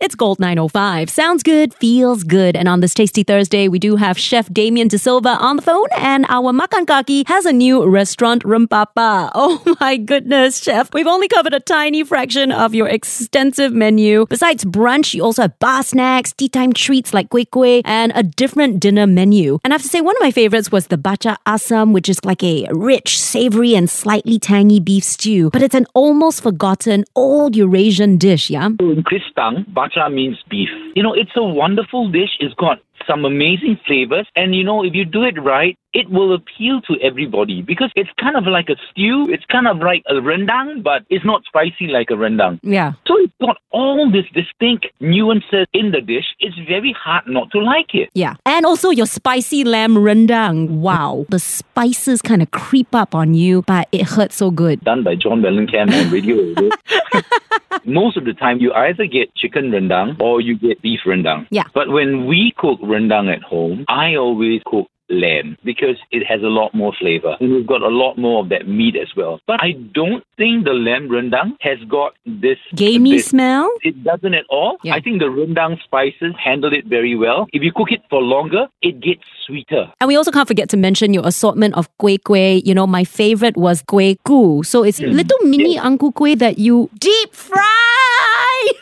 It's Gold 905. Sounds good, feels good. And on this Tasty Thursday, we do have Chef Damian D'Silva on the phone, and our Makankaki has a new restaurant, Rempapa. Oh my goodness, Chef. We've only covered a tiny fraction of your extensive menu. Besides brunch, you also have bar snacks, tea time treats like kueh kueh, and a different dinner menu. And I have to say, one of my favorites was the bacha asam, which is like a rich, savory, and slightly tangy beef stew. But it's an almost forgotten old Eurasian dish, yeah? In Kristang, means beef. You know, it's a wonderful dish. It's got some amazing flavors. And you know, if you do it right, it will appeal to everybody because it's kind of like a stew. It's kind of like a rendang, but it's not spicy like a rendang. Yeah. So it's got all these distinct nuances in the dish. It's very hard not to like it. Yeah. And also your spicy lamb rendang. Wow. The spices kind of creep up on you, but it hurts so good. Done by John Mellencamp on radio. Most of the time, you either get chicken rendang or you get beef rendang. Yeah. But when we cook rendang at home, I always cook lamb because it has a lot more flavor and we've got a lot more of that meat as well. But I don't think the lamb rendang has got this Gamey smell? It doesn't at all. Yeah. I think the rendang spices handle it very well. If you cook it for longer, it gets sweeter. And we also can't forget to mention your assortment of kueh kueh. You know, my favorite was kueh gu. So it's little mini angku kueh that you deep fry.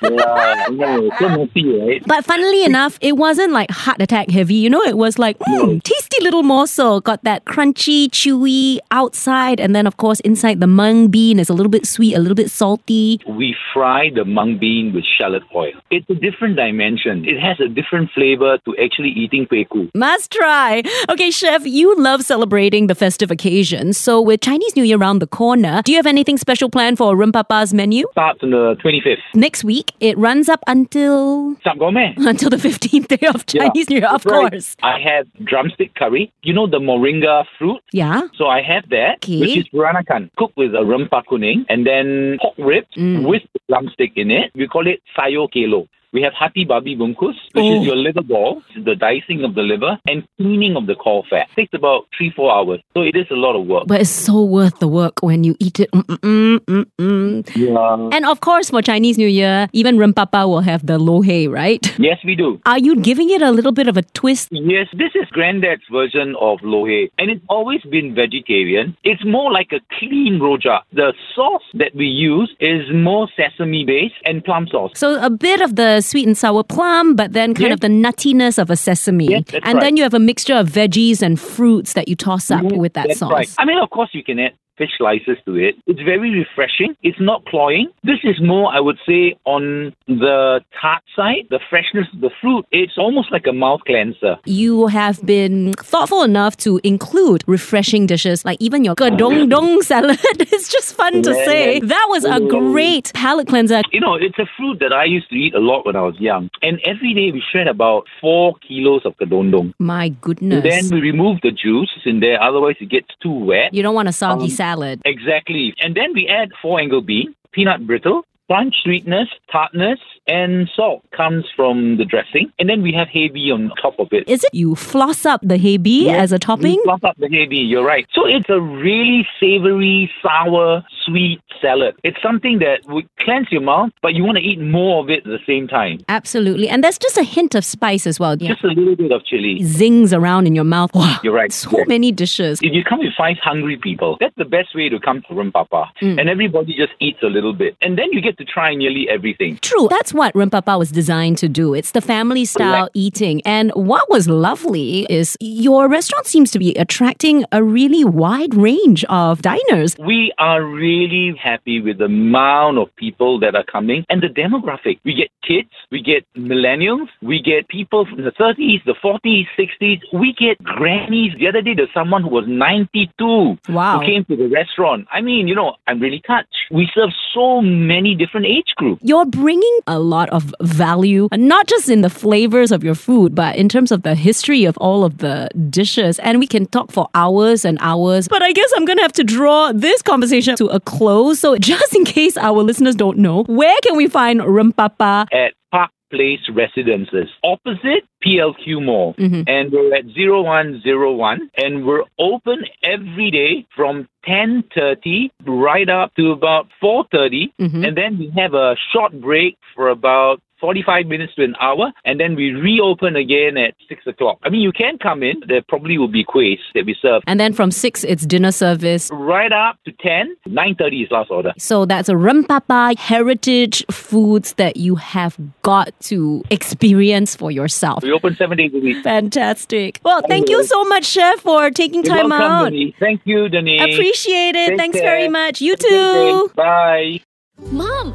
Yeah, no, so messy, right? But funnily enough, it wasn't like heart attack heavy. You know, it was like mm, tasty little morsel. Got that crunchy, chewy outside, and then of course inside the mung bean is a little bit sweet, a little bit salty. we fry the mung bean with shallot oil. It's a different dimension. It has a different flavor to actually eating kueh ku. Must try. Okay, chef, you love celebrating the festive occasions. So with Chinese New Year around the corner, do you have anything special planned for Rempapa's menu? Starts on the 25th. Next week, it runs up until until the 15th day of Yeah, Chinese New Year, of right. course. I have drumstick curry. You know the moringa fruit? Yeah. So I have that, Okay. which is peranakan, cooked with a rempah kuning, and then pork ribs Mm. with the drumstick in it. We call it sayur kelor. We have hati babi bungkus, which Oh. is your liver ball, the dicing of the liver, and cleaning of the caul fat. takes about three, four hours. So it is a lot of work. But it's so worth the work when you eat it. Mm-mm, mm-mm. Yeah. And of course, for Chinese New Year, even Rempapa will have the lo hei, right? Yes, we do. Are you giving it a little bit of a twist? Yes, this is granddad's version of lo hei, and it's always been vegetarian. It's more like a clean rojak. The sauce that we use is more sesame based and plum sauce. So a bit of the sweet and sour plum, but then kind Yes. of the nuttiness of a sesame. Yes, and then you have a mixture of veggies and fruits that you toss up mm-hmm. with that That's sauce. right. I mean, of course, you can add fish slices to it. It's very refreshing. It's not cloying. This is more, I would say, on the tart side, the freshness of the fruit. It's almost like a mouth cleanser. You have been thoughtful enough to include refreshing dishes like even your kedondong salad. it's just fun to Yeah. say. That was a great palate cleanser. You know, it's a fruit that I used to eat a lot when I was young. And every day we shred about four kilos of kedondong. My goodness. Then we remove the juice in there, otherwise it gets too wet. you don't want a soggy Um, salad. Exactly. And then we add four angle bean, peanut brittle, punch sweetness, tartness, and salt comes from the dressing. And then we have hae bee on top of it. Is it you floss up the hae bee as a topping? Fluff up the hae bee, you're right. So it's a really savory, sour, sweet salad. It's something that would cleanse your mouth, but you want to eat more of it at the same time. Absolutely. And there's just a hint of spice as well. Yeah. Just a little bit of chili. Zings around in your mouth. Wow. You're right. So Yes. many dishes. If you come with five hungry people, that's the best way to come to Rempapa. Mm. And everybody just eats a little bit. And then you get to try nearly everything. True. That's what Rempapa was designed to do. It's the family style Correct. eating. And what was lovely is your restaurant seems to be attracting a really wide range of diners. We are really happy with the amount of people that are coming and the demographic. We get kids, we get millennials, we get people from the 30s, the 40s, 60s, we get grannies. The other day, there's someone who was 92 Wow. who came to the restaurant. I mean, you know, I'm really touched. We serve so many different different age groups. You're bringing a lot of value, not just in the flavors of your food, but in terms of the history of all of the dishes. And we can talk for hours and hours. But I guess I'm going to have to draw this conversation to a close. So, just in case our listeners don't know, where can we find Rempapa? At Park Place Residences, opposite PLQ Mall. Mm-hmm. And we're at 0101 and we're open every day from 10.30 right up to about 4.30 Mm-hmm. and then we have a short break for about 45 minutes to an hour and then we reopen again at 6 o'clock. I mean, you can come in. There probably will be quays that we serve. And then from 6, it's dinner service. Right up to 10, 9.30 is last order. So that's a Rempapa heritage foods that you have got to experience for yourself. We open seven days a week. Fantastic. Well, thank you so much, Chef, for taking You're time welcome, out. Denise. Thank you, Denise. Appreciate it. Take Thanks care. very much. You Have a good too. Bye. Mom,